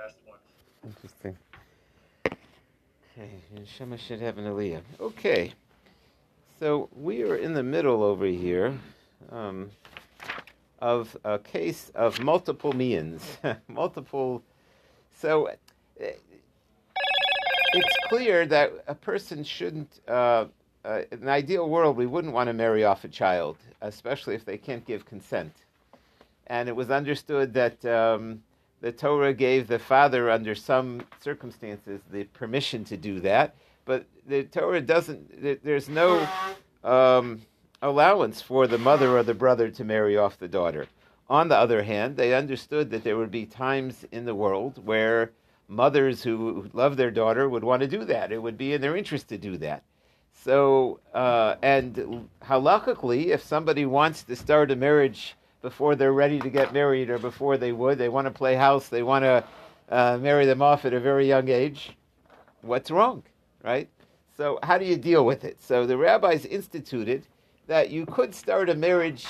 last one. Interesting. Okay, Shema should have an aliyah. Okay, so we are in the middle over here um, of a case of multiple means, multiple. So eh, it's clear that a person shouldn't. Uh, uh, in an ideal world, we wouldn't want to marry off a child, especially if they can't give consent. And it was understood that. Um, the Torah gave the father, under some circumstances, the permission to do that, but the Torah doesn't. There's no um, allowance for the mother or the brother to marry off the daughter. On the other hand, they understood that there would be times in the world where mothers who love their daughter would want to do that. It would be in their interest to do that. So, uh, and halakhically, if somebody wants to start a marriage before they're ready to get married or before they would. They want to play house. They want to uh, marry them off at a very young age. What's wrong, right? So how do you deal with it? So the rabbis instituted that you could start a marriage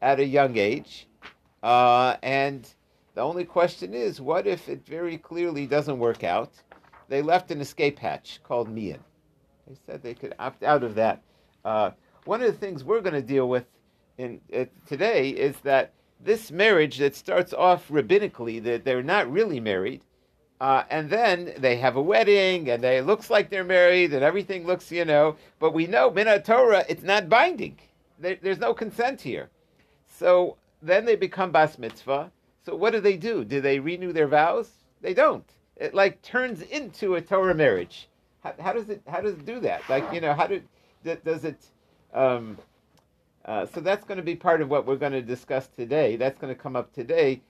at a young age, uh, and the only question is, what if it very clearly doesn't work out? They left an escape hatch called mian. They said they could opt out of that. Uh, one of the things we're going to deal with in uh, today is that this marriage that starts off rabbinically, that they're not really married, uh, and then they have a wedding, and they, it looks like they're married, and everything looks, you know, but we know Minat Torah, it's not binding. There, there's no consent here. So then they become bas mitzvah. So what do they do? Do they renew their vows? They don't. It like turns into a Torah marriage. How, how does it? How does it do that? Like you know, how do does it? Um, uh, so that's going to be part of what we're going to discuss today. That's going to come up today.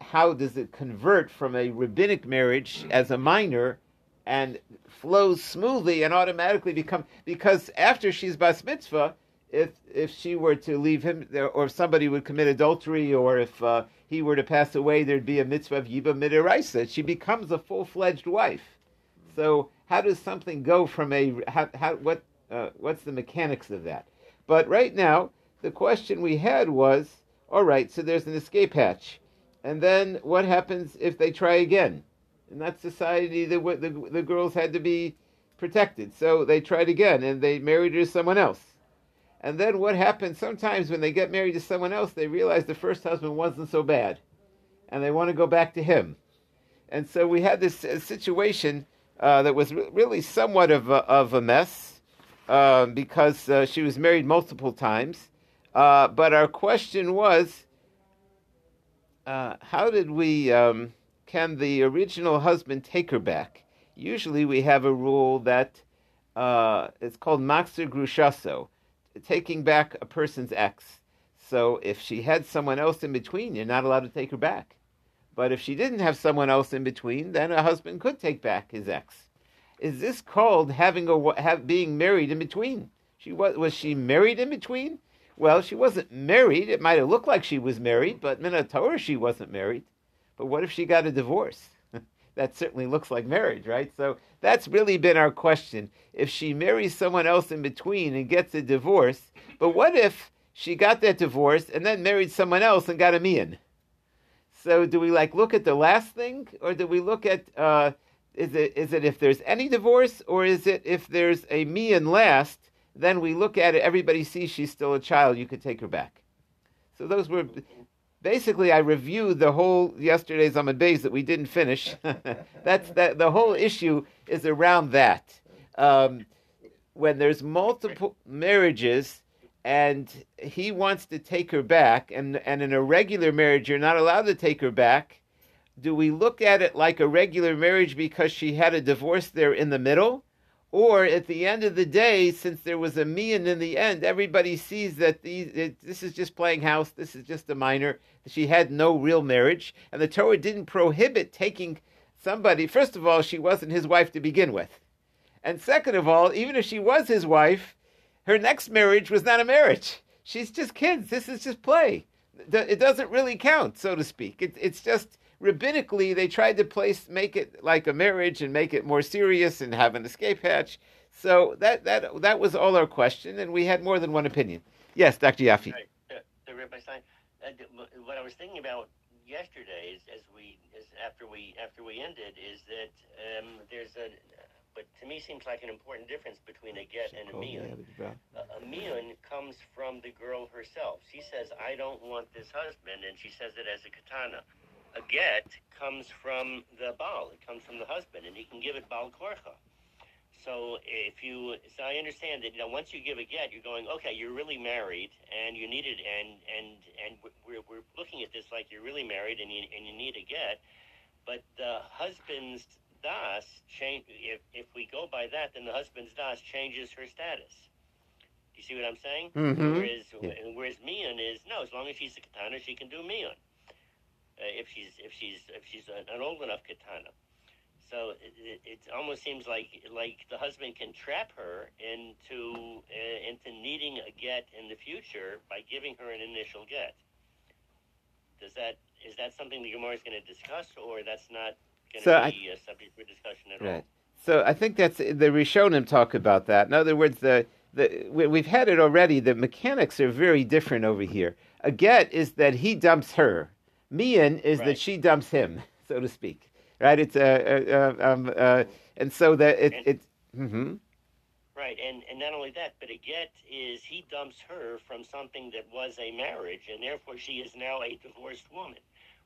How does it convert from a rabbinic marriage as a minor and flows smoothly and automatically become because after she's bas mitzvah, if if she were to leave him, or if somebody would commit adultery, or if uh, he were to pass away, there'd be a mitzvah of yiba midiraisa. She becomes a full fledged wife. So how does something go from a how, how what uh, what's the mechanics of that? But right now, the question we had was, all right, so there's an escape hatch, and then what happens if they try again? In that society, the, the, the girls had to be protected, so they tried again, and they married her to someone else. And then what happens sometimes when they get married to someone else, they realize the first husband wasn't so bad, and they want to go back to him. And so we had this uh, situation uh, that was re- really somewhat of a, of a mess uh, because she was married multiple times uh, but our question was, uh, how did we? Um, can the original husband take her back? Usually, we have a rule that uh, it's called machzir gerushaso, taking back a person's ex. So, if she had someone else in between, you're not allowed to take her back. But if she didn't have someone else in between, then a husband could take back his ex. Is this called having a have, being married in between? She was was she married in between? Well, she wasn't married. It might have looked like she was married, but Torah she wasn't married. But what if she got a divorce? that certainly looks like marriage, right? So that's really been our question. If she marries someone else in between and gets a divorce, but what if she got that divorce and then married someone else and got a mian? So do we like look at the last thing, or do we look at uh, is it is it if there's any divorce, or is it if there's a mian last then we look at it, everybody sees she's still a child, you could take her back. So those were basically I reviewed the whole yesterday's Amud Beis that we didn't finish. That's that the whole issue is around that. Um, when there's multiple marriages and he wants to take her back, and, and in a regular marriage you're not allowed to take her back, do we look at it like a regular marriage because she had a divorce there in the middle? Or at the end of the day, since there was a mian in the end, everybody sees that these, it, this is just playing house, this is just a minor. She had no real marriage. And the Torah didn't prohibit taking somebody. First of all, she wasn't his wife to begin with. And second of all, even if she was his wife, her next marriage was not a marriage. She's just kids. This is just play. It doesn't really count, so to speak. It, it's just rabbinically, they tried to place make it like a marriage and make it more serious and have an escape hatch. So that that that was all our question, and we had more than one opinion. Yes, Dr. Yaffe. Right. Uh, Rabbi Stein, uh, what I was thinking about yesterday, is, as we as after we after we ended, is that um, there's a but to me seems like an important difference between a get and a miyun. A, a miyun comes from the girl herself. She says, "I don't want this husband," and she says it as a katana. A get comes from the baal. It comes from the husband, and he can give it baal korcha. So if you, so I understand that you know once you give a get, you're going, okay, you're really married, and you need it, and and and we're we're looking at this like you're really married, and you and you need a get, but the husband's das change. If if we go by that, then the husband's das changes her status. You see what I'm saying? Mm-hmm. Whereas Yeah. whereas miyun is no, as long as she's a katana, she can do miyun. If she's if she's if she's an, old enough katana. So it, it, it almost seems like like the husband can trap her into uh, into needing a get in the future by giving her an initial get. Does that is that something the Gemara is going to discuss, or that's not going to So be a subject for discussion at all? Right. So I think that's the Rishonim talk about that. In other words, the, the we've had it already. The mechanics are very different over here. A get is that he dumps her. Mian is that she dumps him, so to speak. Right? It's a, uh, uh, um, uh, and so that it And- it. hmm Right, and and not only that, but a get is he dumps her from something that was a marriage, and therefore she is now a divorced woman.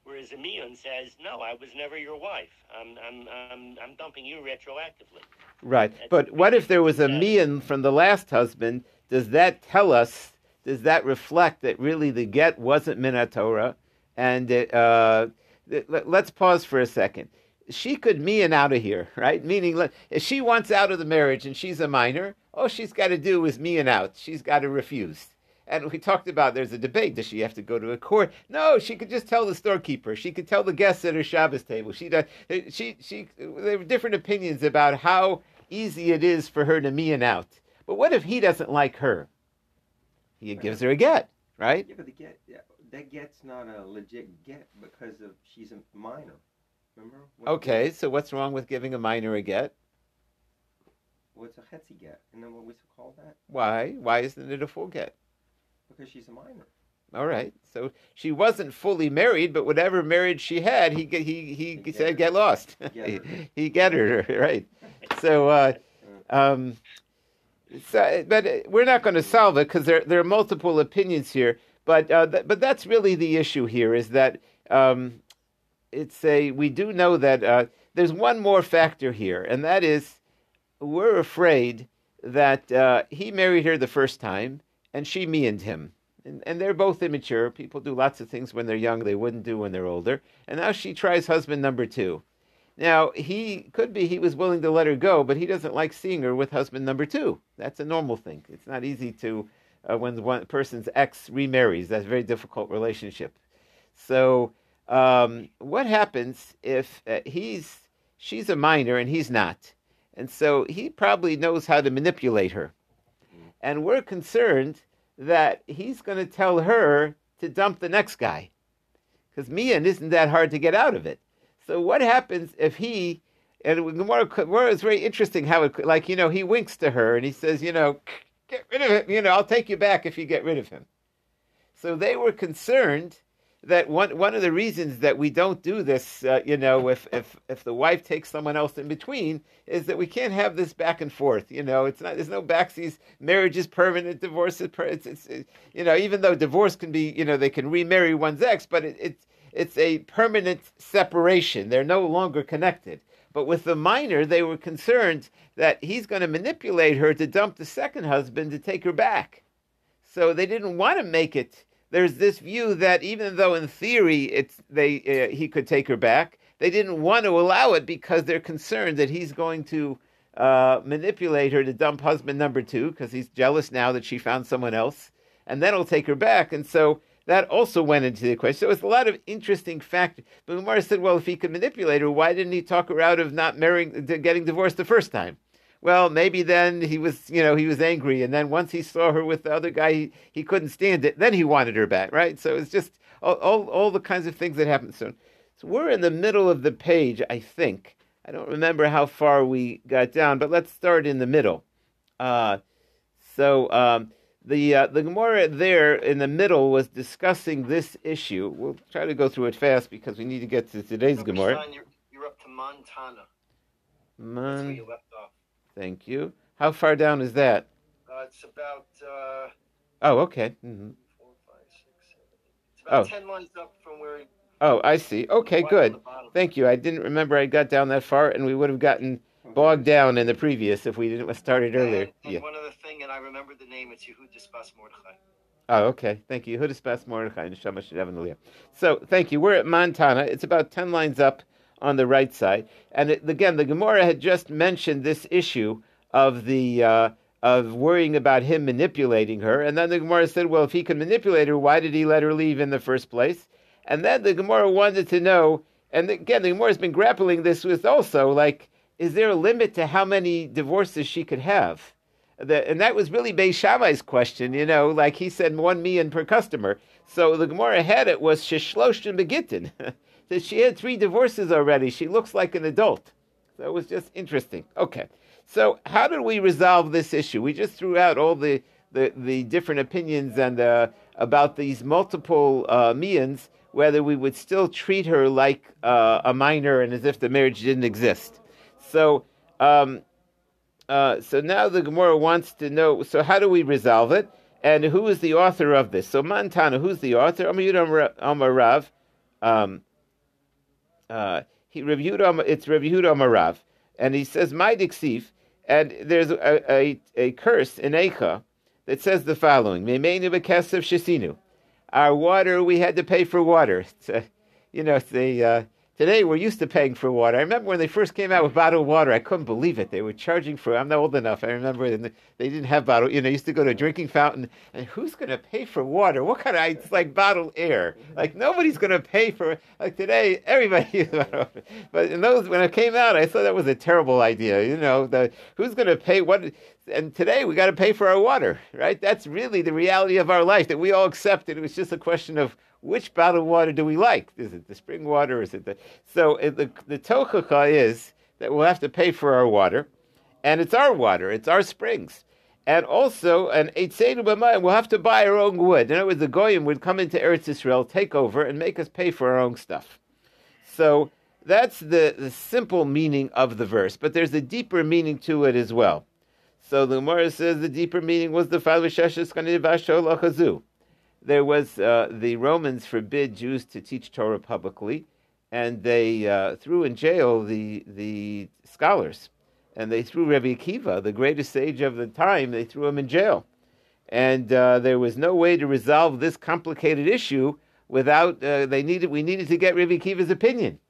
Whereas a miyun says, "No, I was never your wife. I'm I'm I'm, I'm dumping you retroactively." Right. That's But what if there was a mian from the last husband? Does that tell us, does that reflect that really the get wasn't Minatorah? And uh, let- let's pause for a second. She could mian out of here, right? Meaning, if she wants out of the marriage and she's a minor, all she's got to do is mian out. She's got to refuse. And we talked about there's a debate. Does she have to go to a court? No, she could just tell the storekeeper. She could tell the guests at her Shabbos table. She does. She she. There were different opinions about how easy it is for her to mean out. But what if he doesn't like her? He gives her a get, right? Yeah, but the get yeah, that get's not a legit get because of she's a minor. Remember? What- Okay, so what's wrong with giving a minor a get? What's a hetzi get? And then what we call that? Why? Why isn't it a full get? Because she's a minor. All right. So she wasn't fully married, but whatever marriage she had, he he he, He said get get her. lost. Get he, her. he get her right. So, uh, um, so, but we're not going to solve it because there there are multiple opinions here. But uh, th- but that's really the issue here is that um, it's a we do know that uh, there's one more factor here, and that is we're afraid that uh, he married her the first time and she meaned him. And, and they're both immature. People do lots of things when they're young they wouldn't do when they're older. And now she tries husband number two. Now, he could be he was willing to let her go, but he doesn't like seeing her with husband number two. That's a normal thing. It's not easy to, uh, when one person's ex remarries, that's a very difficult relationship. So, um, what happens if uh, he's, she's a minor and he's not? And so he probably knows how to manipulate her. And we're concerned that he's going to tell her to dump the next guy. Because Mian isn't that hard to get out of it. So what happens if he, and Gemara, Gemara is very interesting how it, like, you know, he winks to her and he says, you know, get rid of him. You know, I'll take you back if you get rid of him. So they were concerned that one one of the reasons that we don't do this, uh, you know, if if if the wife takes someone else in between, is that we can't have this back and forth. You know, it's not there's no backsies. Marriage is permanent. Divorce is per, it's, it's it, you know even though divorce can be you know they can remarry one's ex, but it, it's it's a permanent separation. They're no longer connected. But with the minor, they were concerned that he's going to manipulate her to dump the second husband to take her back. So they didn't want to make it there's this view that even though in theory it's they uh, he could take her back, they didn't want to allow it because they're concerned that he's going to uh, manipulate her to dump husband number two because he's jealous now that she found someone else, and then he'll take her back. And so that also went into the equation. So it was a lot of interesting factors. But Umar said, well, if he could manipulate her, why didn't he talk her out of not marrying, getting divorced the first time? well, maybe then he was, you know, he was angry, and then once he saw her with the other guy, he, he couldn't stand it. Then he wanted her back, right? So it's just all, all, all the kinds of things that happen. So, so we're in the middle of the page, I think. I don't remember how far we got down, but let's start in the middle. Uh, so um, the uh, the Gemara there in the middle was discussing this issue. We'll try to go through it fast because we need to get to today's No, Gemara. Sean, you're, you're up to Montana. That's where you left off. thank you. How far down is that? Uh, it's about uh, Oh, okay. hmm four, five, six, seven. It's about Oh. ten lines up from where. Oh, I see. Okay, good. on the bottom. Thank you. I didn't remember I got down that far, and we would have gotten bogged down in the previous if we didn't started earlier. And, and Yeah. one other thing, and I remember the name. It's Yehuda Spas Mordechai. Oh, okay. Thank you. Yehuda Spas Mordechai Neshama Shadav Aliyah. So, thank you. We're at Montana. It's about 10 lines up on the right side. And it, again, the Gemara had just mentioned this issue of the uh, of worrying about him manipulating her. And then the Gemara said, well, if he could manipulate her, why did he let her leave in the first place? And then the Gemara wanted to know, and again, the Gemara has been grappling this with also, like, is there a limit to how many divorces she could have? The, and that was really Beis Shammai's question, you know, like he said, one million per customer. So the Gemara had it was Shishloshtin Begittin, that she had three divorces already. She looks like an adult. So it was just interesting. Okay. So how did we resolve this issue? We just threw out all the, the, the different opinions and uh, about these multiple uh, mians, whether we would still treat her like uh, a minor and as if the marriage didn't exist. So um, uh, so now the Gemara wants to know. So how do we resolve it? And who is the author of this? So Montana, who's the author? Amar Amarav. Um, uh, he reviewed. It's reviewed Amarav, and he says my diksif. And there's a, a, a curse in Eicha that says the following: Meimenu bekesef shesinu. Our water, we had to pay for water. It's you know, a, uh, today we're used to paying for water. I remember when they first came out with bottled water, I couldn't believe it. They were charging for. It. I'm not old enough. I remember they didn't have bottled. You know, I used to go to a drinking fountain, and who's going to pay for water? What kind of? It's like bottled air. Like nobody's going to pay for. It. Like today, everybody. but in those when it came out, I thought that was a terrible idea. You know, the who's going to pay what? And today we got to pay for our water, right? That's really the reality of our life that we all accepted. It was just a question of which bottled water do we like? Is it the spring water? Is it the so it, the the tochacha is that we'll have to pay for our water, and it's our water, it's our springs, and also an eitzenu b'mayim. We'll have to buy our own wood. In other words, the goyim would come into Eretz Israel, take over, and make us pay for our own stuff. So that's the the simple meaning of the verse, but there's a deeper meaning to it as well. So the Gemara says the deeper meaning was the Chazu. There was uh, the Romans forbid Jews to teach Torah publicly, and they uh, threw in jail the the scholars, and they threw Rabbi Akiva, the greatest sage of the time, they threw him in jail, and uh, there was no way to resolve this complicated issue without uh, they needed we needed to get Rabbi Akiva's opinion.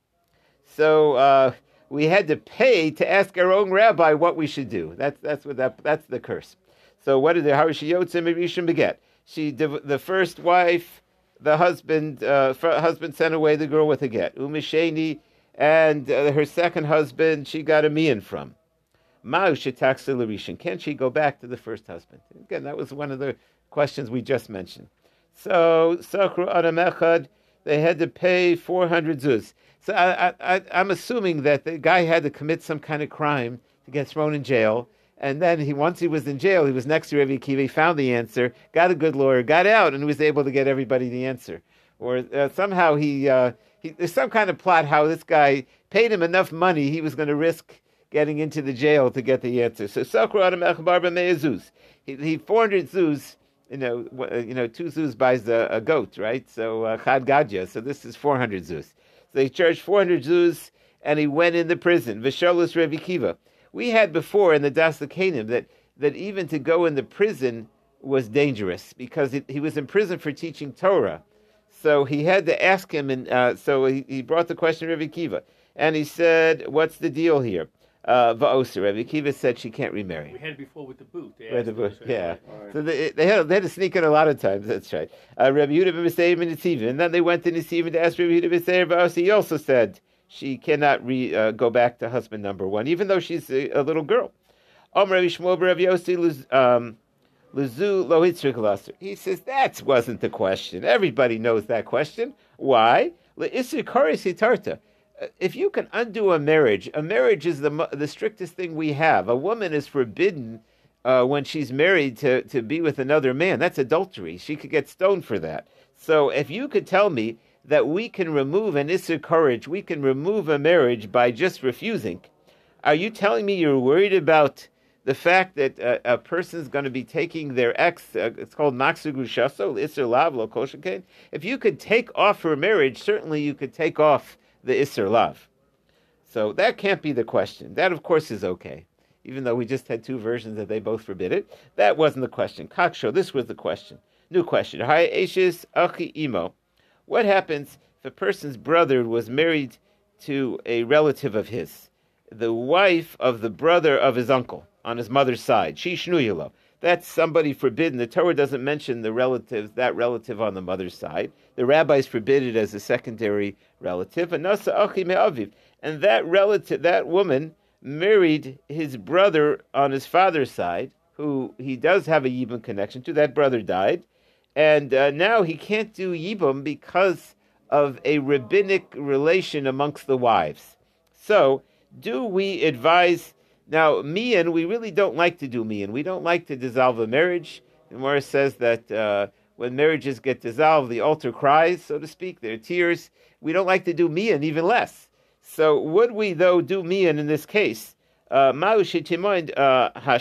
So uh, we had to pay to ask our own rabbi what we should do. That's that's what that that's the curse. So what did the Harishiyotze Rishon beget? She the first wife, the husband uh, husband sent away the girl with a get. Umisheni and uh, her second husband she got a mian from. Ma'u. Can she go back to the first husband? Again, that was one of the questions we just mentioned. So Sakra Adam they had to pay four hundred zuz. So I, I, I'm assuming that the guy had to commit some kind of crime to get thrown in jail. And then he, once he was in jail, he was next to Rabbi Akiva, he found the answer, got a good lawyer, got out, and was able to get everybody the answer. Or uh, somehow he, uh, he, there's some kind of plot how this guy paid him enough money, he was going to risk getting into the jail to get the answer. So Sakra Adam Echbar Zuz. He, he 400 zuz, you know, you know, two zuz buys a, a goat, right? So uh. So this is 400 zuz. So he charged 400 zuz, and he went in the prison. Visholis Rabbi Kiva. We had before in the Das Lekanim that that even to go in the prison was dangerous because it, he was in prison for teaching Torah. So he had to ask him, and uh, so he, he brought the question to Rabbi Kiva, and he said, "What's the deal here?" Uh, Va'osa. Rabbi Kiva said she can't remarry. We had it before with the boot. They Right, the boot, us, yeah. right. So they, they, had, they had to sneak in a lot of times. That's right. Uh, Rabbi Yehuda ben Beseira and Nitzivim, and then they went to Nitzivim to ask Rabbi Yehuda ben Beseira. Va'osa. He also said she cannot re, uh, go back to husband number one, even though she's a, a little girl. Um. He says that wasn't the question. Everybody knows that question. Why? Uh, If you can undo a marriage, a marriage is the the strictest thing we have. A woman is forbidden uh, when she's married to, to be with another man. That's adultery. She could get stoned for that. So if you could tell me that we can remove an Issur courage, we can remove a marriage by just refusing, are you telling me you're worried about the fact that a, a person is going to be taking their ex, uh, it's called Naksugu Shaso, Issur Lav, Lo Koshaken? If you could take off her marriage, certainly you could take off the Issur Lav. So that can't be the question. That, of course, is okay even though we just had two versions that they both forbid it. That wasn't the question. Kaksho, this was the question. New question. Hi, Ashes Achi Imo. What happens if a person's brother was married to a relative of his, the wife of the brother of his uncle on his mother's side? She shnuyalo. That's somebody forbidden. The Torah doesn't mention the relative, that relative on the mother's side. The rabbis forbid it as a secondary relative. And that relative, that woman married his brother on his father's side, who he does have a Yibam connection to. That brother died, and uh, now he can't do Yibam because of a rabbinic relation amongst the wives. So, do we advise now? Mian, we really don't like to do Mian. We don't like to dissolve a marriage. The Gemara says that uh, when marriages get dissolved, the altar cries, so to speak. There are tears. We don't like to do Mian, even less. So would we though do mian in this case? Uh, uh,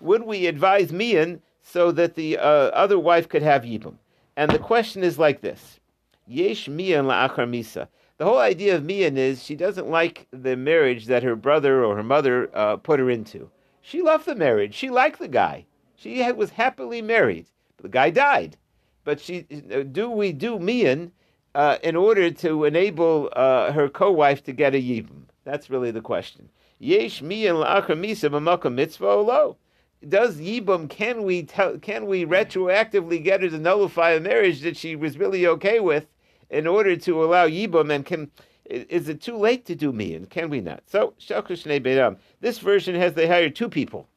would we advise mian so that the uh, other wife could have yibum? And the question is like this: Yesh mian la'achar misa. The whole idea of mian is she doesn't like the marriage that her brother or her mother uh, put her into. She loved the marriage. She liked the guy. She was happily married. The guy died. But she, do we do mian uh, in order to enable uh, her co-wife to get a yibum? That's really the question. Yesh miyan la'achar misa b'makom mitzvah lo? Does yibum can we tell, can we retroactively get her to nullify a marriage that she was really okay with in order to allow yibum and can is it too late to do miyan? Can we not? So This version has they hired two people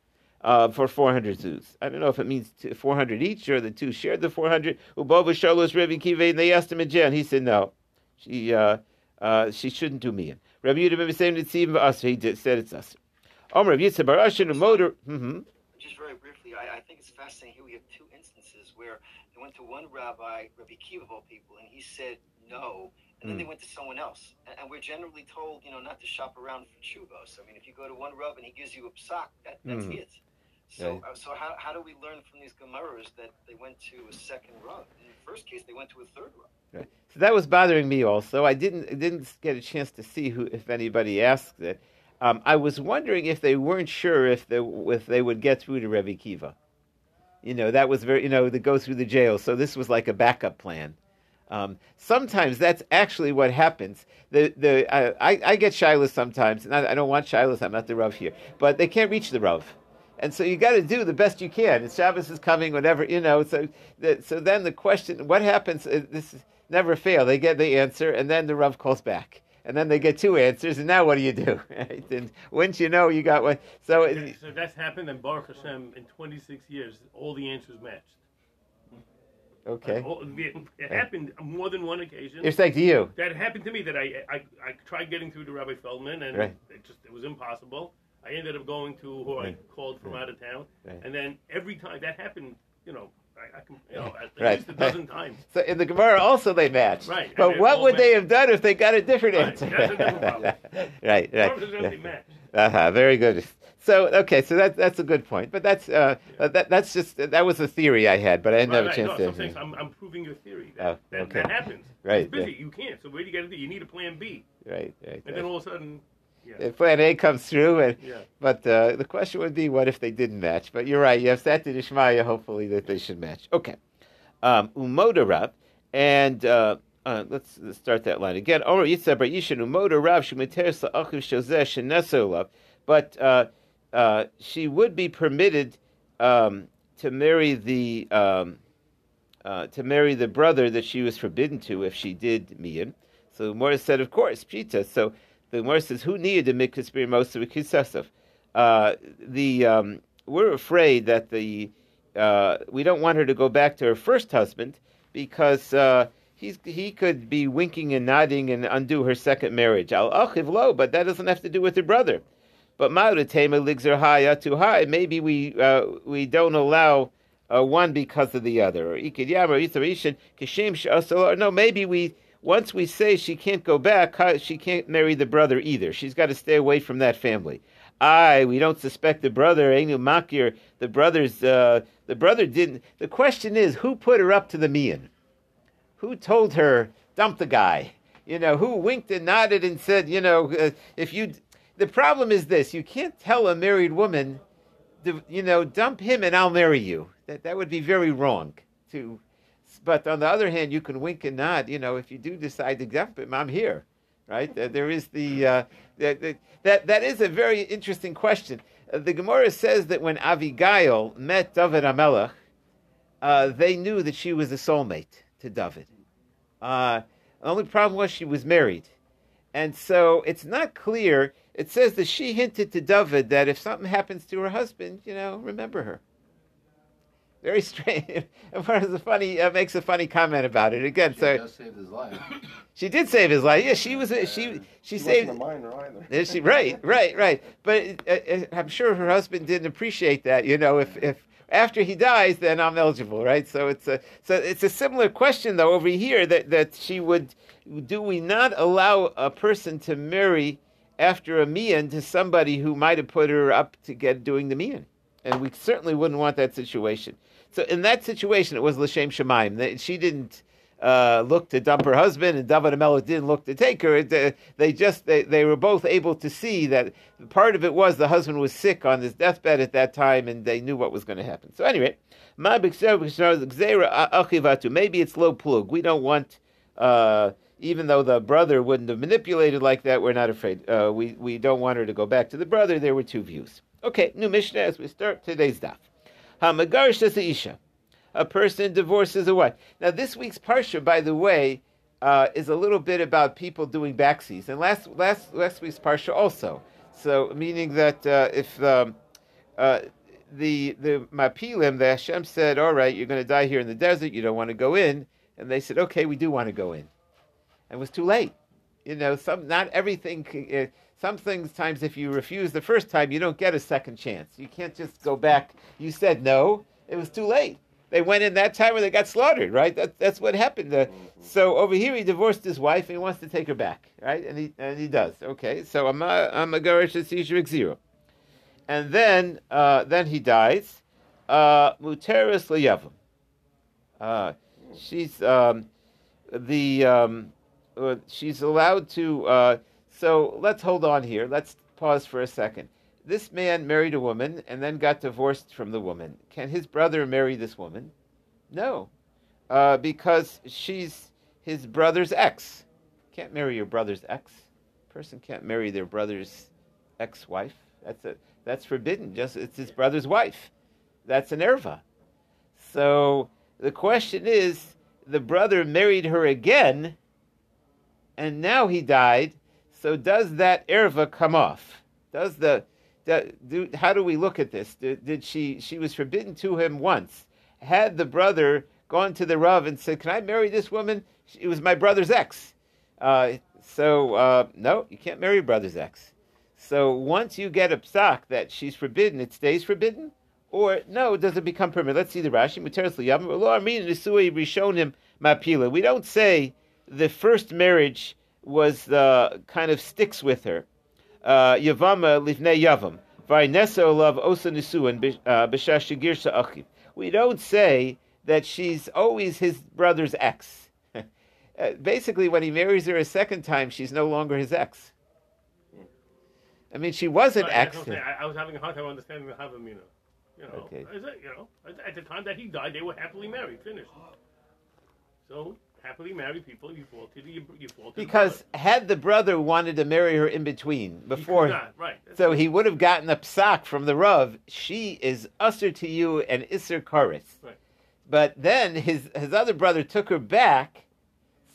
uh, for 400 zuz. I don't know if it means 400 each or the two shared the 400. Ubova Shalos Rebbe Kive, and they asked him again. He said no. She uh, uh, she shouldn't do miyan. Rabbi Yehuda ben saying it's even us. He did, said it's us. Omer Rabbi Yitzchak Barashin motor. Mm-hmm. Very briefly, I, I, think it's fascinating. Here we have two instances where they went to one rabbi, Rabbi Kiva of all people, and he said no, and then mm. they went to someone else. And, and, we're generally told, you know, not to shop around for chuvos. I mean, if you go to one rub and he gives you a psak, that, that's mm. it. So, right. uh, so how, how do we learn from these Gemaras that they went to a second run? In the first case, they went to a third run. Right. So that was bothering me also. I didn't didn't get a chance to see who, if anybody asked it. Um, I was wondering if they weren't sure if they if they would get through to Rebbe Kiva. You know, that was very you know to go through the jail. So this was like a backup plan. Um, sometimes that's actually what happens. The the I, I get shilas sometimes, and I, I don't want shilas. I'm not the Rav here, but they can't reach the Rav. And so you got to do the best you can. And Shabbos is coming, whatever you know. So, the, so then the question: What happens? Uh, this never fail. They get the answer, and then the Rav calls back, and then they get two answers, and now what do you do? Right? And once you know, you got one. So, so that's happened, and Baruch Hashem, in 26 years, all the answers matched. Okay. It happened more than one occasion. It's like to you. That happened to me. That I, I, I tried getting through to Rabbi Feldman, and right. it just it was impossible. I ended up going to who I called from out of town, and then every time that happened, you know, I, I can, you know, at, right. least a dozen times. So in the Gemara also they match. Right. But what would matched. they have done if they got a different right. answer? That's a different problem. right, right. Uh-huh, very good. So okay, so that's that's a good point, but that's uh, yeah. that that's just that was a theory I had, but I didn't right, have a right. chance no, to. I'm, I'm proving your theory that, oh, that, okay. that happens. Right. It's busy. Yeah. You can't. So where do you got to do? You need a plan B. Right. Right. And then all of a sudden, yeah. Plan A comes through, and, but uh, the question would be, what if they didn't match? But you're right. You have siyata dishmaya, hopefully that they should match. Okay. Um, Umoda and uh, uh, let's, let's, start that line again. Omer Yitzhak Bar Yishan Umoda Shemeter Sa'achiv But uh, uh, she would be permitted um, to marry the um, uh, to marry the brother that she was forbidden to if she did Mian. So Morris said, of course, pshita. So the Gemara says, "Who needed the mikvah b'mosa v'kisasov?" Uh, the um, we're afraid that the uh, we don't want her to go back to her first husband because uh, he's he could be winking and nodding and undo her second marriage. Al achiv lo, but that doesn't have to do with her brother. But Ma'udatema ligzer haya too high. Maybe we uh, we don't allow uh, one because of the other. Or no, maybe we once we say she can't go back, she can't marry the brother either. She's got to stay away from that family. I, we don't suspect the brother. Enu Makir, the brother's, uh, the brother didn't. The question is, who put her up to the mian? Who told her dump the guy? You know, who winked and nodded and said, you know, uh, if you. The problem is this: you can't tell a married woman, you know, dump him and I'll marry you. That that would be very wrong. To, but on the other hand, you can wink and nod. You know, if you do decide to him, I'm here right? There is the uh, that, that that is a very interesting question. Uh, the Gemara says that when Avigail met David Amelech, uh, they knew that she was a soulmate to David. Uh, the only problem was she was married, and so it's not clear. It says that she hinted to David that if something happens to her husband, you know, remember her. Very strange. and one of the funny uh, makes a funny comment about it again. She so just saved his life. She did save his life. Yeah, she was. A, she she, she saved. Wasn't a minor either. Yeah, she right right right. But uh, uh, I'm sure her husband didn't appreciate that. You know, if if after he dies, then I'm eligible, right? So it's a so it's a similar question though over here that that she would. Do we not allow a person to marry after a mian to somebody who might have put her up to get doing the mian? And we certainly wouldn't want that situation. So in that situation, it was l'shem shemaim. She didn't uh, look to dump her husband, and David Amelech didn't look to take her. They, they just they, they were both able to see that part of it was the husband was sick on his deathbed at that time, and they knew what was going to happen. So anyway, maybe it's low plug. We don't want. Uh, even though the brother wouldn't have manipulated like that, we're not afraid. Uh, we, we don't want her to go back to the brother. There were two views. Okay, new Mishnah as we start today's daf. Hamagarish isha. A person divorces a wife. Now, this week's parsha, by the way, uh, is a little bit about people doing backsies, and last last last week's parsha also. So, meaning that uh, if um, uh, the the ma'apilim, the Hashem said, "All right, you're going to die here in the desert. You don't want to go in," and they said, "Okay, we do want to go in," and it was too late. You know, some not everything. Uh, some things times if you refuse the first time, you don't get a second chance. You can't just go back. You said no. It was too late. They went in that time and they got slaughtered, right? That, that's what happened. Uh, so over here, he divorced his wife and he wants to take her back, right? And he and he does. Okay, so I'm a I'm a garish zero, and then uh, then he dies. Uh, Muteris leyavim. Uh, she's um, the um, uh, she's allowed to. So let's hold on here. Let's pause for a second. This man married a woman and then got divorced from the woman. Can his brother marry this woman? No, uh, because she's his brother's ex. Can't marry your brother's ex. Person can't marry their brother's ex-wife. That's a that's forbidden. Just it's his brother's wife. That's an erva. So the question is, the brother married her again, and now he died. So does that erva come off? Does the do, how do we look at this? Did, did, she she was forbidden to him once? Had the brother gone to the rav and said, "Can I marry this woman?" It was my brother's ex. Uh, so uh, no, you can't marry brother's ex. So once you get a psak that she's forbidden, it stays forbidden, or no, does it become permanent? Let's see the Rashi. We don't say the first marriage was uh, kind of sticks with her. Uh, Yavama livnei Yavam. Vaineso osa nisuin b'shashigirsa uh. We don't say that she's always his brother's ex. Basically, when he marries her a second time, she's no longer his ex. I mean, she was an ex. I, I, was having a hard time understanding the Havamina. You know, okay. you know, at the time that he died, they were happily married, finished. So happily married people, you fall to the you fall to because the had the brother wanted to marry her in between before, he not, right? so he would have gotten a psak from the rav. She is usher to you and iser karis. Right. But then his his other brother took her back.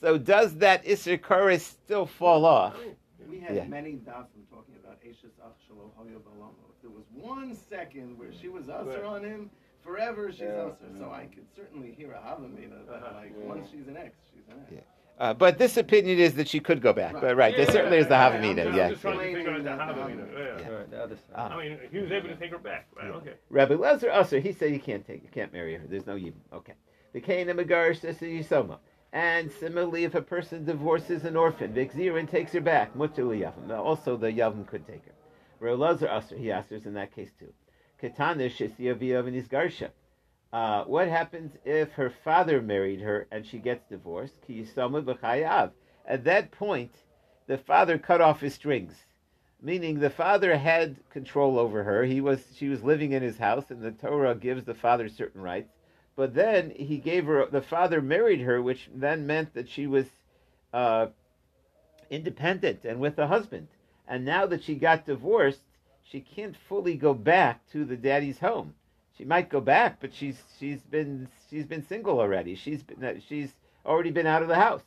So does that iser karis still fall oh, off? Oh. We had yeah. many dafim talking about Ashes Ach Hoyo If there was one second where she was usher right. on him forever she's yeah, also. So I could certainly hear a Havamina that uh-huh. like yeah. once she's an ex, she's an ex. Yeah. Uh, but this opinion is that she could go back. Right. But right, yeah, there certainly is the Havamina. Yeah, yeah. trying to figure out the Havamina. Yeah. Right, the other side. I mean, he was able to take her back. Right. Yeah. Okay. Rabbi Lezer Usher, he said you can't take, you can't marry her. There's no yibum. Okay. The Cain and Megarish says Yisoma. And similarly, if a person divorces an orphan, Vikzirin takes her back. Mutuli Yavam. Also, the Yavim could take her. Rabbi Lezer Usher, he answers in that case too. Uh, what happens if her father married her and she gets divorced? At that point, the father cut off his strings, meaning the father had control over her. He was she was living in his house, and the Torah gives the father certain rights. But then he gave her the father married her, which then meant that she was uh, independent and with a husband. And now that she got divorced, she can't fully go back to the daddy's home she might go back, but she's she's been she's been single already. She's been she's already been out of the house,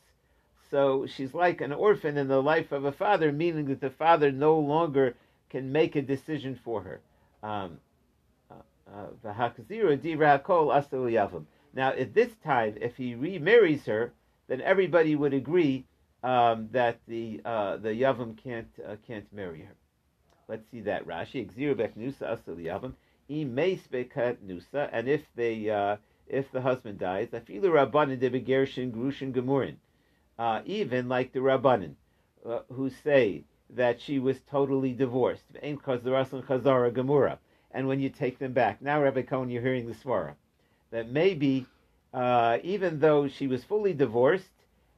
so she's like an orphan in the life of a father, meaning that the father no longer can make a decision for her. Um, uh, uh, now, at this time, if he remarries her, then everybody would agree um, that the uh, the yavam can't uh, can't marry her. Let's see that Rashi. Nusa, the album. He may speak Nusa and if they uh, if the husband dies, afilu rabbanin de begershin grushin gemurin, uh, even like the rabbanin uh, who say that she was totally divorced, and when you take them back, now Rabbi Cohen, you're hearing the svara that maybe uh, even though she was fully divorced,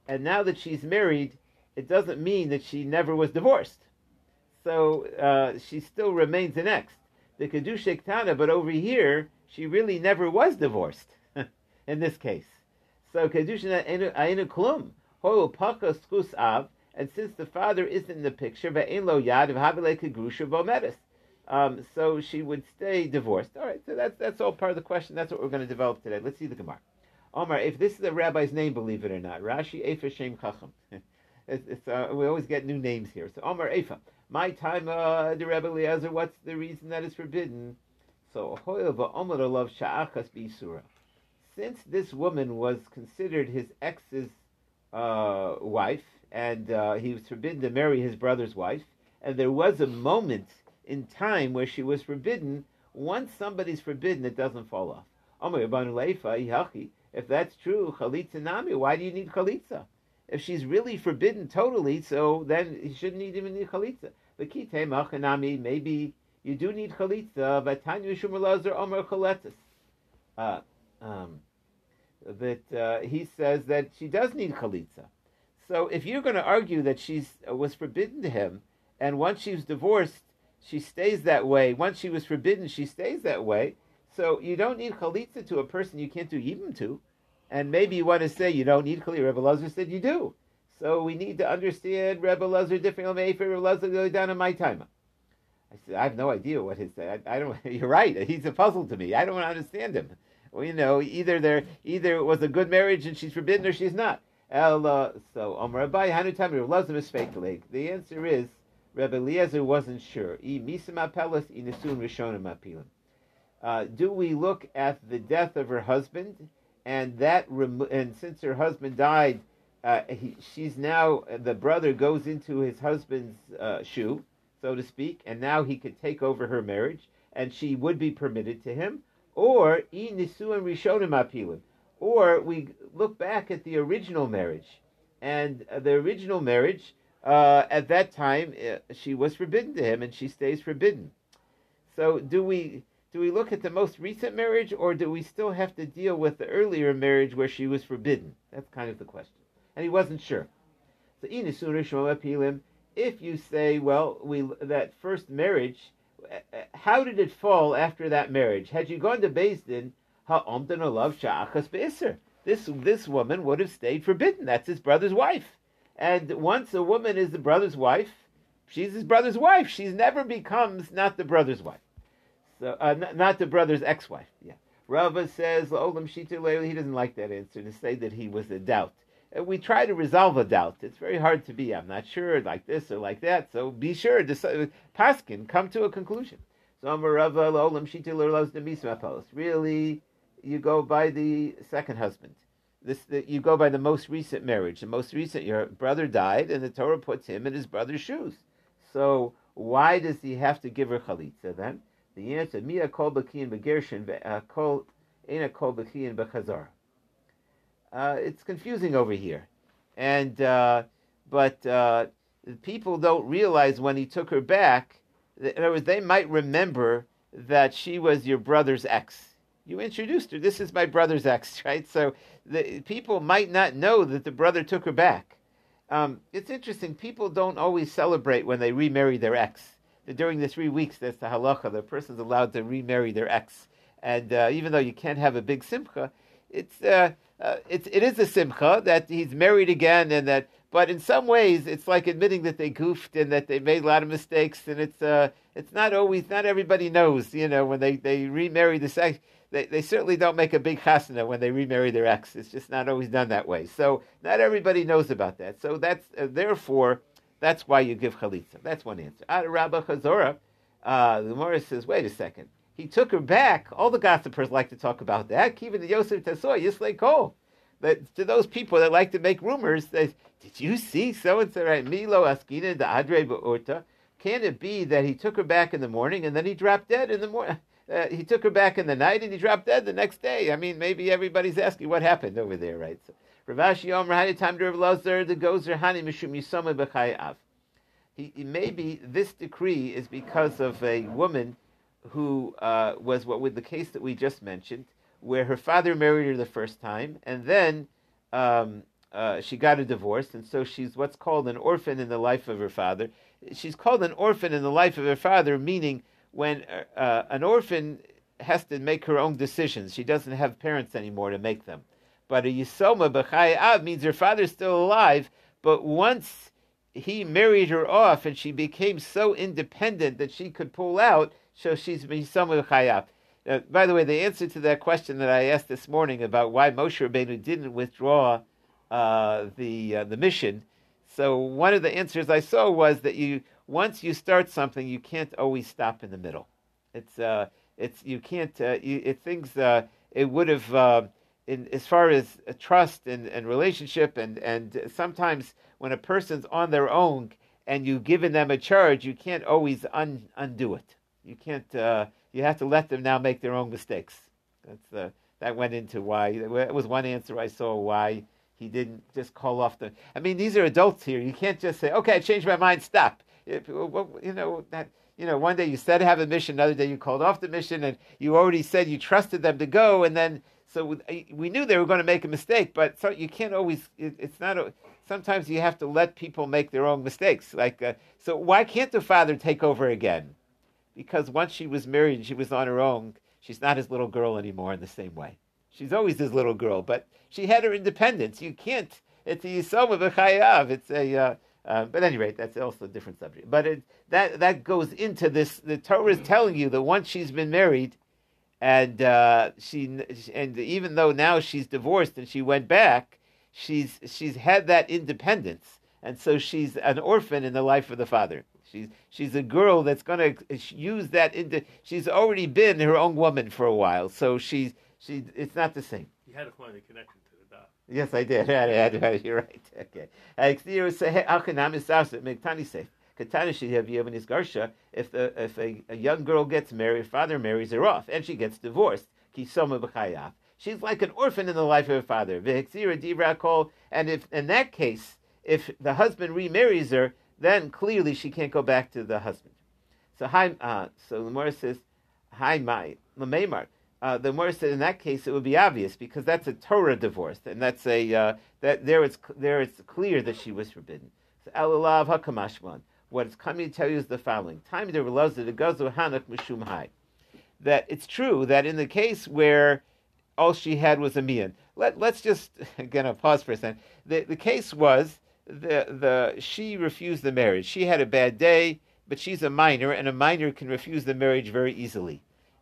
and now that she's married, it doesn't mean that she never was divorced. So uh, she still remains an ex the Kedusha Ktana, but over here, she really never was divorced in this case. So Kedusha Ainu Klum, Hoyo Paka Skus Av, and since the father isn't in the picture, Ve'en Lo Yad of Havile Bometis. Um, so she would stay divorced. All right, so that's that's all part of the question. That's what we're going to develop today. Let's see the Gemara. Omar, if this is a rabbi's name, believe it or not, Rashi Efa Shem Chacham. it's, it's, uh, we always get new names here. So Omar Efa. My time, uh, the Rebbe Eliezer, what's the reason that is forbidden? So, since this woman was considered his ex's uh, wife, and uh, he was forbidden to marry his brother's wife, and there was a moment in time where she was forbidden, once somebody's forbidden, it doesn't fall off. If that's true, chalitza nami, why do you need chalitza? If she's really forbidden totally, so then he shouldn't even need chalitza. Maybe you do need chalitza, but Tanya Shumalazer Omer chaletis. Uh, um, that uh, he says that she does need chalitza. So if you're going to argue that she uh, was forbidden to him, and once she's divorced, she stays that way. Once she was forbidden, she stays that way. So you don't need chalitza to a person you can't do yibum to. And maybe you want to say you don't need chalitza. Rebbe Lazar said you do. So we need to understand Rebbe Lazar different Rebbe Lazar go down in my time. I said, I have no idea what his. I, I don't. You're right. He's a puzzle to me. I don't want to understand him. Well, you know, either there, either it was a good marriage and she's forbidden, or she's not. El, so Omar Abaye Hanu Tam Rebbe Lazar misfakelig. The answer is Rebbe Eliezer wasn't sure. E misam apelas e nisun rishonim apilim. Uh, do we look at the death of her husband, and that, and since her husband died, uh, he, she's now the brother goes into his husband's uh, shoe, so to speak, and now he could take over her marriage, and she would be permitted to him. Or i nisuim rishonim apilim, or we look back at the original marriage, and uh, the original marriage uh, at that time uh, she was forbidden to him, and she stays forbidden. So do we? Do we look at the most recent marriage, or do we still have to deal with the earlier marriage where she was forbidden? That's kind of the question and he wasn't sure. So if you say, well, we that first marriage, how did it fall after that marriage? Had you gone to Din, this this woman would have stayed forbidden. That's his brother's wife. And once a woman is the brother's wife, she's his brother's wife. She never becomes not the brother's wife. So uh, not, not, the brother's ex-wife. Yeah. Rava says, he doesn't like that answer to say that he was a doubt we try to resolve a doubt. It's very hard to be, I'm not sure, like this or like that. So be sure, decide, Paskin, come to a conclusion. So Really, you go by the second husband. this the, you go by the most recent marriage. The most recent, your brother died, and the Torah puts him in his brother's shoes. So why does he have to give her chalitza then? The answer: Mia kol b'kiyin begershin uh, kol ena kol b'kiyin b'chazar. Uh, it's confusing over here, and uh, but uh, people don't realize when he took her back. In other words, they might remember that she was your brother's ex you introduced her. This is my brother's ex, right? So the people might not know that the brother took her back. Um, it's interesting. People don't always celebrate when they remarry their ex. During the three weeks, that's the halacha. The person's allowed to remarry their ex, and uh, even though you can't have a big simcha, it's uh, uh, it's it is a simcha that he's married again, and that. But in some ways, it's like admitting that they goofed and that they made a lot of mistakes, and it's uh, it's not always not everybody knows. You know, when they they remarry the sex they, they certainly don't make a big chasana when they remarry their ex. It's just not always done that way. So not everybody knows about that. So that's uh, therefore that's why you give chalitza. That's one answer. Rabbi Chazora, uh, the Morris says, wait a second. He took her back. All the gossipers like to talk about that. Even the Yosef Tesoy, Yisley Kol. That to those people that like to make rumors, they, did you see so and so right? Milo Askina the Adre Be'urta. Can it be that he took her back in the morning and then he dropped dead in the morning? Uh, he took her back in the night and he dropped dead the next day. I mean, maybe everybody's asking what happened over there, right? So, Rav Ashi Omer Hani Time to Lazar the Gozer Hani Mishum Yisoma B'chayav. Maybe this decree is because of a woman who uh, was what with the case that we just mentioned, where her father married her the first time, and then um, uh, she got a divorce, and so she's what's called an orphan in the life of her father. She's called an orphan in the life of her father, meaning when uh, uh, an orphan has to make her own decisions. She doesn't have parents anymore to make them. But a Yisoma B'chai means her father's still alive, but once he married her off and she became so independent that she could pull out, so she's Yisoma B'chai Av. Uh, by the way, the answer to that question that I asked this morning about why Moshe Rabbeinu didn't withdraw uh, the uh, the mission, so one of the answers I saw was that you once you start something, you can't always stop in the middle. It's uh, it's you can't uh, you, it things uh, it would have uh, in as far as trust and, and relationship and and sometimes when a person's on their own and you've given them a charge, you can't always un, undo it. You can't. Uh, you have to let them now make their own mistakes. That's uh, that went into why it was one answer I saw why he didn't just call off the. I mean, these are adults here. You can't just say, "Okay, I changed my mind. Stop." You know that you know one day you said have a mission, another day you called off the mission, and you already said you trusted them to go, and then so we knew they were going to make a mistake, but so you can't always. It, it's not. A, sometimes you have to let people make their own mistakes. Like uh, so, why can't the father take over again? Because once she was married and she was on her own, she's not his little girl anymore in the same way. She's always his little girl, but she had her independence. You can't. It's a yisoma b'chayav. It's a uh, uh, but at any rate, that's also a different subject. But it, that that goes into this. The Torah is telling you that once she's been married, and uh, she and even though now she's divorced and she went back, she's she's had that independence, and so she's an orphan in the life of the father. She's she's a girl that's going to use that into. She's already been her own woman for a while, so she's she. It's not the same. You had to find a connection to the dot. Yes, I did. You're right. Okay. If the if a, a young girl gets married, father marries her off, and she gets divorced. She's like an orphan in the life of her father. And if in that case, if the husband remarries her, then clearly she can't go back to the husband. So hi, uh, so the Gemara says, "Hi, my lamemar." uh, the Gemara said in that case it would be obvious because that's a Torah divorce, and that's a uh, that there it's there it's clear that she was forbidden. So Elulav Hakamashman. What it's coming to tell you is the following: Time that Gazu Hanak Mishum Hai. That it's true that in the case where all she had was a mian. Let let's just again I'll pause for a second. The the case was the the she refused the marriage. She had a bad day, but she's a minor, and a minor can refuse the marriage very easily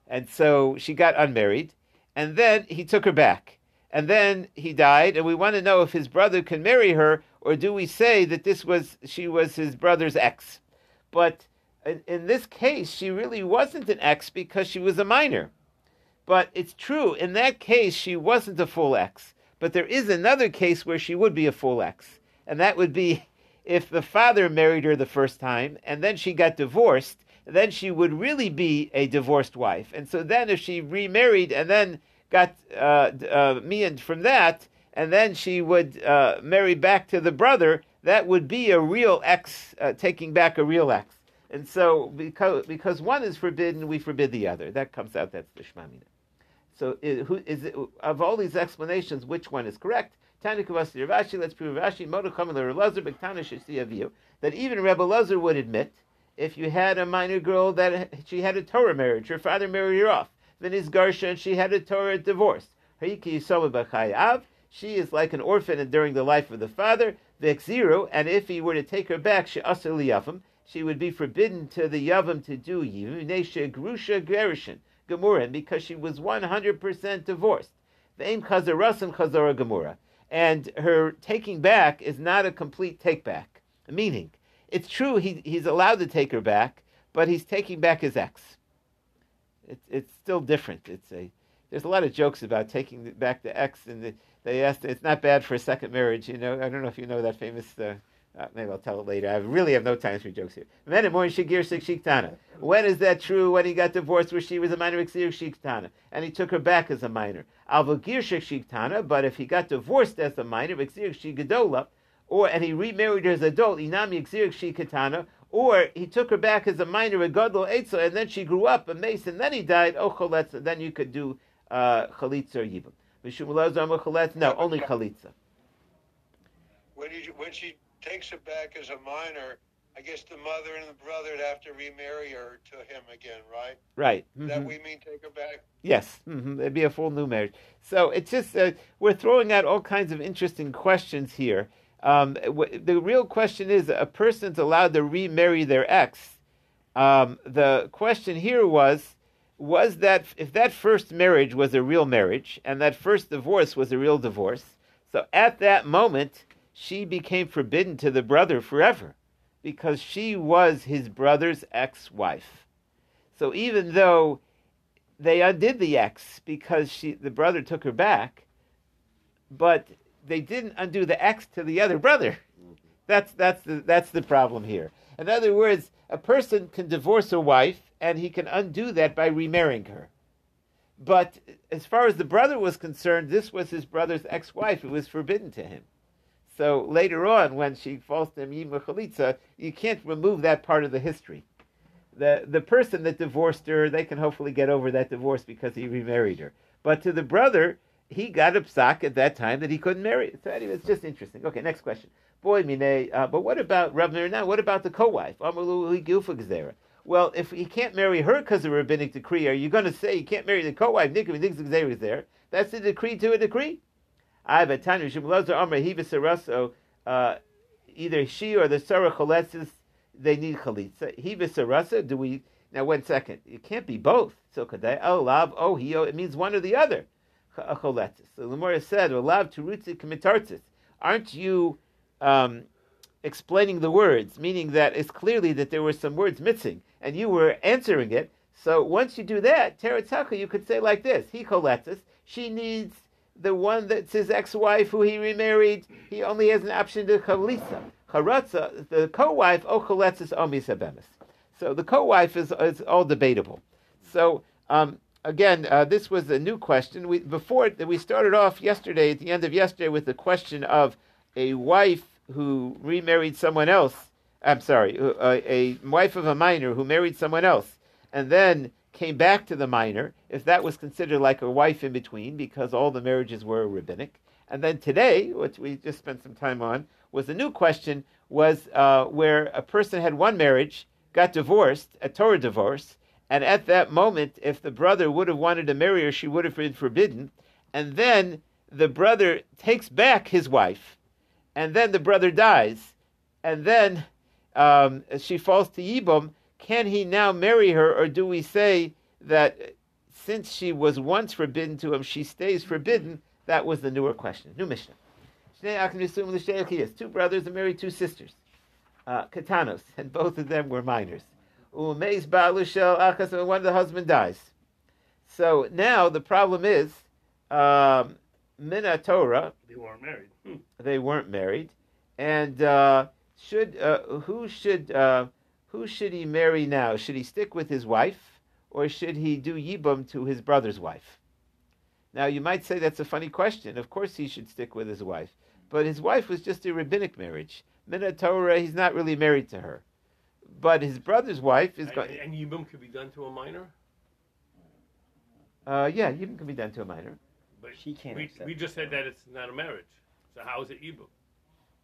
and so she got unmarried, and then he took her back, and then he died, and we want to know if his brother can marry her, or do we say that this was she was his brother's ex? But in, in this case, she really wasn't an ex because she was a minor. But it's true in that case she wasn't a full ex. But there is another case where she would be a full ex, and that would be if the father married her the first time and then she got divorced, then she would really be a divorced wife. And so then if she remarried and then got uh, uh, from that, and then she would uh, marry back to the brother, that would be a real ex, uh, taking back a real ex. And so, because, because one is forbidden, we forbid the other. That comes out, that's the Shmamina. So, is, who, is it, of all these explanations, which one is correct? Tani Kavasi Rashi, let's prove Rashi, Modacham Lazar, Bektana Shisi that even Rebbe Lazar would admit if you had a minor girl that she had a Torah marriage, her father married her off, then his Garsha and she had a Torah divorce. She is like an orphan during the life of the father, Vexiro, and if he were to take her back, she she would be forbidden to the Yavam to do Yivnesha Grusha Gerishin, Gemurin, because she was 100% divorced. The aim Chazarasim Chazara Gemura and her taking back is not a complete take back. Meaning, it's true he, he's allowed to take her back, but he's taking back his ex. It's it's still different. It's a there's a lot of jokes about taking back the ex, and the, they asked it's not bad for a second marriage. You know, I don't know if you know that famous. Uh, uh, maybe I'll tell it later. I really have no time for jokes here. When is that true? When he got divorced, where she was a minor shiktana, and he took her back as a minor. But if he got divorced as a minor or and he remarried her as an adult, inami shikatana, or he took her back as a minor, a gadol and then she grew up a mace, and then he died. Oh, choletza. Then you could do uh, chalitza or yibam. No, only chalitza. When, he, when she takes it back as a minor, I guess the mother and the brother would have to remarry her to him again, right? Right. Mm-hmm. That we mean take her back? Yes. Mm-hmm. It'd be a full new marriage. So it's just, uh, we're throwing out all kinds of interesting questions here. Um, w- the real question is a person's allowed to remarry their ex. Um, the question here was, was that if that first marriage was a real marriage and that first divorce was a real divorce, so at that moment, she became forbidden to the brother forever because she was his brother's ex wife. So even though they undid the ex because she, the brother took her back, but they didn't undo the ex to the other brother. That's, that's, the, that's the problem here. In other words, a person can divorce a wife and he can undo that by remarrying her. But as far as the brother was concerned, this was his brother's ex wife. It was forbidden to him. So later on, when she falls to Yima Chalitza, you can't remove that part of the history. The, the person that divorced her, they can hopefully get over that divorce because he remarried her. But to the brother, he got a psak at that time that he couldn't marry. So anyway, it's just interesting. Okay, next question. Boy, mine, uh, but what about Rav now? What about the co-wife? Well, if he can't marry her because of a rabbinic decree, are you going to say you can't marry the co-wife? That's the decree to a decree. Tanya uh, either she or the Sarah Choletzis, they need Chalitza. Hiva Sarasa, do we, now one second, it can't be both. So Kadai, oh, Lav, oh, Hio, it means one or the other. Choletzis. So Lemora said, Lav Turutzi Kamitartzis. Aren't you um, explaining the words, meaning that it's clearly that there were some words missing, and you were answering it. So once you do that, Teretzaka, you could say like this: He choletzes. She needs the one that's his ex-wife who he remarried, he only has an option to chalitza. Charatza, the co-wife, oh chaletzis omis abemis. So the co-wife is, is all debatable. So um, again, uh, this was a new question. We, before we started off yesterday, at the end of yesterday, with the question of a wife who remarried someone else. I'm sorry, a, uh, a wife of a minor who married someone else, and then came back to the minor, if that was considered like a wife in between, because all the marriages were rabbinic. And then today, which we just spent some time on, was a new question, was uh, where a person had one marriage, got divorced, a Torah divorce, and at that moment, if the brother would have wanted to marry her, she would have been forbidden. And then the brother takes back his wife, and then the brother dies, and then um, she falls to Yibum, can he now marry her, or do we say that since she was once forbidden to him, she stays forbidden? That was the newer question. New Mishnah. Two brothers and married two sisters, uh, katanos, and both of them were minors. One of the husband dies. So now the problem is, um, Mina Torah. They weren't married. Hmm. They weren't married, and uh, should uh, who should uh, who should he marry now? Should he stick with his wife, or should he do yibum to his brother's wife? Now you might say that's a funny question. Of course he should stick with his wife, but his wife was just a rabbinic marriage. Mina Torah, he's not really married to her, but his brother's wife is going. And, and yibum could be done to a minor. Uh, yeah, yibum can be done to a minor. But She can't We, we just said that it's not a marriage. So how is it yibum?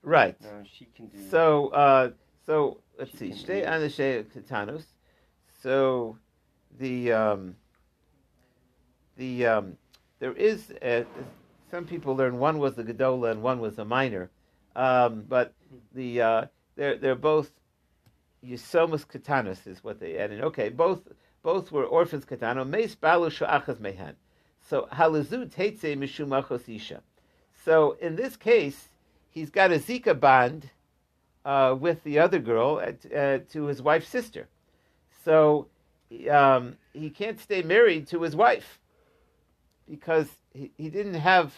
Right. No, she can do. So, uh, so let's see. Shtei anashei katanos. So, the um, the um, there is a, some people learn one was the gedola and one was a minor, um, but the uh, they're they're both yisomus katanos is what they added. Okay, both both were orphans katano. Meis balu sha'achas mehan. So halazu teitze mishum achos isha. So in this case, he's got a zika bond uh, with the other girl at, uh, to his wife's sister. So um, he can't stay married to his wife because he, he didn't have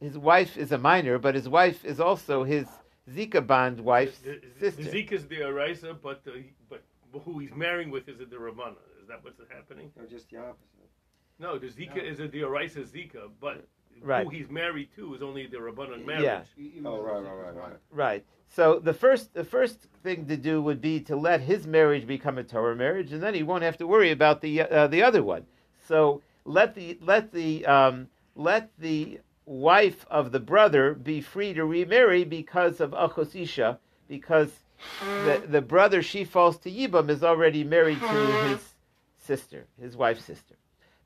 his wife is a minor, but his wife is also his Zika bond wife's The, sister. the Zeke is the Arisa, but the, but who he's marrying with is a Derabana. Is that what's happening? No, just the opposite. No, the Zika is a arisa Zika, but Right. who he's married to is only the Rabbanan marriage. Yeah. Oh, right, right, right, right. Right. So the first the first thing to do would be to let his marriage become a Torah marriage, and then he won't have to worry about the uh, the other one. So let the let the um, let the wife of the brother be free to remarry because of achos isha, because the the brother she falls to yibam is already married to his sister, his wife's sister.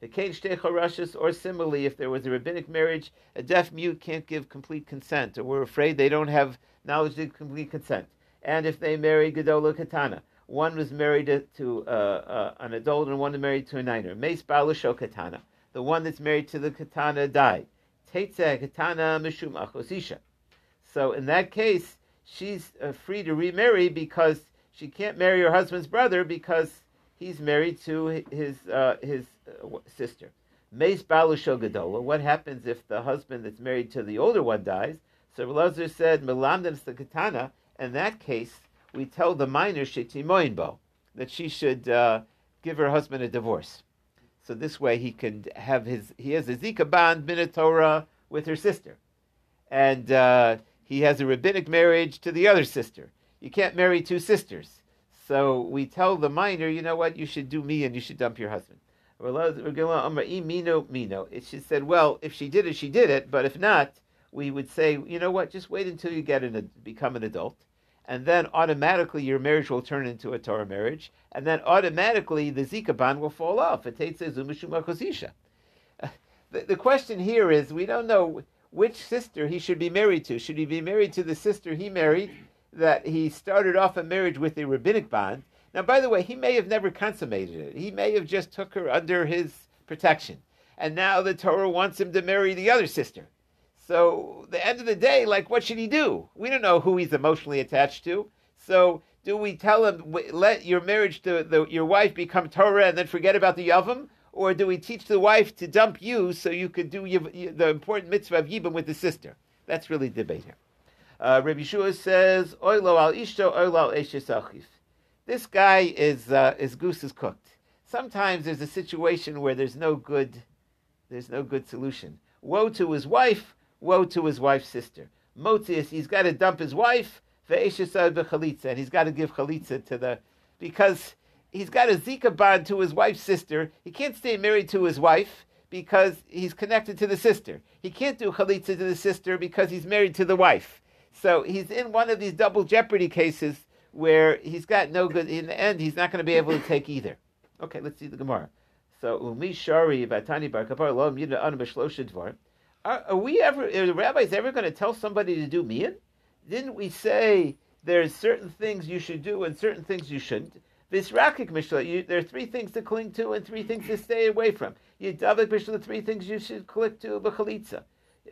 The kain shtei charashis, or similarly, if there was a rabbinic marriage, a deaf mute can't give complete consent, or we're afraid they don't have knowledge to complete consent. And if they marry Gedola Katana, one was married to, uh, uh, an adult and one married to a niner. Meis Balasho Katana. The one that's married to the Katana died. Teitze Katana Mishum Achosisha. So in that case, she's uh, free to remarry because she can't marry her husband's brother because he's married to his uh, his uh, sister. Meis Balusho Gedola. What happens if the husband that's married to the older one dies? So Elazar said, Melamdem the. In that case, we tell the minor shetimoinbo that she should uh, give her husband a divorce. So this way he can have his he has a zika bond minotorah with her sister, and uh, he has a rabbinic marriage to the other sister. You can't marry two sisters. So we tell the minor, you know what, you should do me and you should dump your husband. She said, well, if she did it, she did it, but if not, we would say, you know what, just wait until you get an, become an adult, and then automatically your marriage will turn into a Torah marriage, and then automatically the Zika bond will fall off. The, the question here is we don't know which sister he should be married to. Should he be married to the sister he married that he started off a marriage with a rabbinic bond? Now, by the way, he may have never consummated it. He may have just took her under his protection. And now the Torah wants him to marry the other sister. So, the end of the day, like, what should he do? We don't know who he's emotionally attached to. So, do we tell him, let your marriage to the, your wife become Torah and then forget about the Yavam? Or do we teach the wife to dump you so you could do the important mitzvah of Yibam with the sister? That's really the debate here. Uh, Rabbi Shua says, Oilo al ishto, oilo al eshes. This guy is, uh, is goose is cooked. Sometimes there's a situation where there's no good, there's no good solution. Woe to his wife, woe to his wife's sister. Motzias, he's got to dump his wife, b'chalitza, and he's got to give chalitza to the, because he's got a zika bond to his wife's sister. He can't stay married to his wife because he's connected to the sister. He can't do chalitza to the sister because he's married to the wife. So he's in one of these double jeopardy cases where he's got no good. In the end, he's not going to be able to take either. Okay, let's see the Gemara. So umi shari batani bar kapar lo mida anu b'shlosha dvar. Are, we ever? Are the rabbis ever going to tell somebody to do mian? Didn't we say there's certain things you should do and certain things you shouldn't? Visrakik mishla. There are three things to cling to and three things to stay away from. Yidavik mishla. Three things you should click to b'chalitza.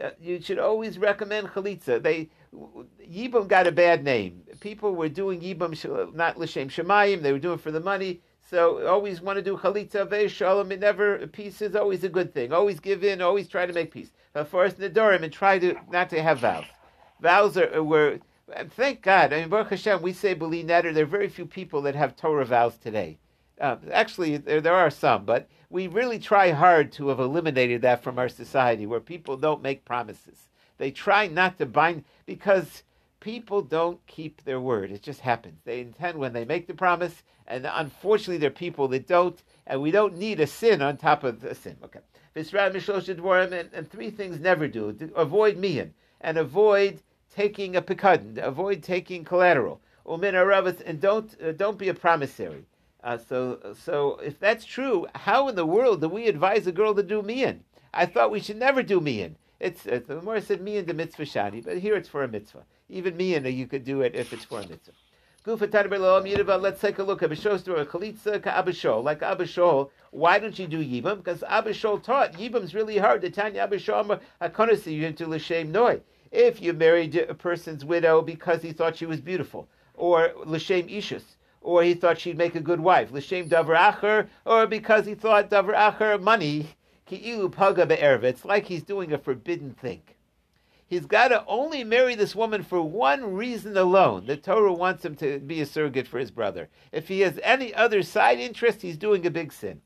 Uh, you should always recommend chalitza. They Yibam got a bad name. People were doing Yibam not l'shem shemayim. They were doing for the money. So always want to do chalitza ve'shalom. It never peace is always a good thing. Always give in. Always try to make peace. But first nedarim and try to not to have vows. Vows are were. Thank God. I mean, Baruch Hashem, we say beli neder. There are very few people that have Torah vows today. Uh, actually, there, there are some, but we really try hard to have eliminated that from our society, where people don't make promises. They try not to bind because people don't keep their word. It just happens. They intend when they make the promise, and unfortunately, there are people that don't, and we don't need a sin on top of a sin. Okay. And, and three things never do. Avoid mian, and avoid taking a pekadon, avoid taking collateral. And don't, uh, don't be a promissory. Uh, so, so if that's true, how in the world do we advise a girl to do mian? I thought we should never do mian. It's, it's the Gemara said and the mitzvah shani, but here it's for a mitzvah. Even me and you could do it if it's for a mitzvah. Let's take a look at Abba Shaul story. Chalitza ka Abba Shaul, like Abba Shaul. Why don't you do Yibam? Because Abba Shaul taught Yibam's really hard. The Tanya Abishol you into l'shem noi. If you married a person's widow because he thought she was beautiful, or l'shem ishus, or he thought she'd make a good wife, l'shem davar acher, or because he thought davar acher money, ki'ilu paga be'erva. It's like he's doing a forbidden thing. He's got to only marry this woman for one reason alone. The Torah wants him to be a surrogate for his brother. If he has any other side interest, he's doing a big sin.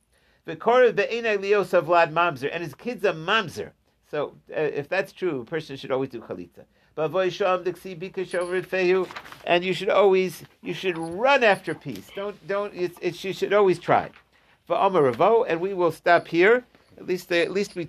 V'korev be'enai lios mamzer, and his kid's a mamzer. So uh, if that's true, a person should always do chalitza. And you should always you should run after peace. Don't don't it's, it's you should always try. And we will stop here. At least at least we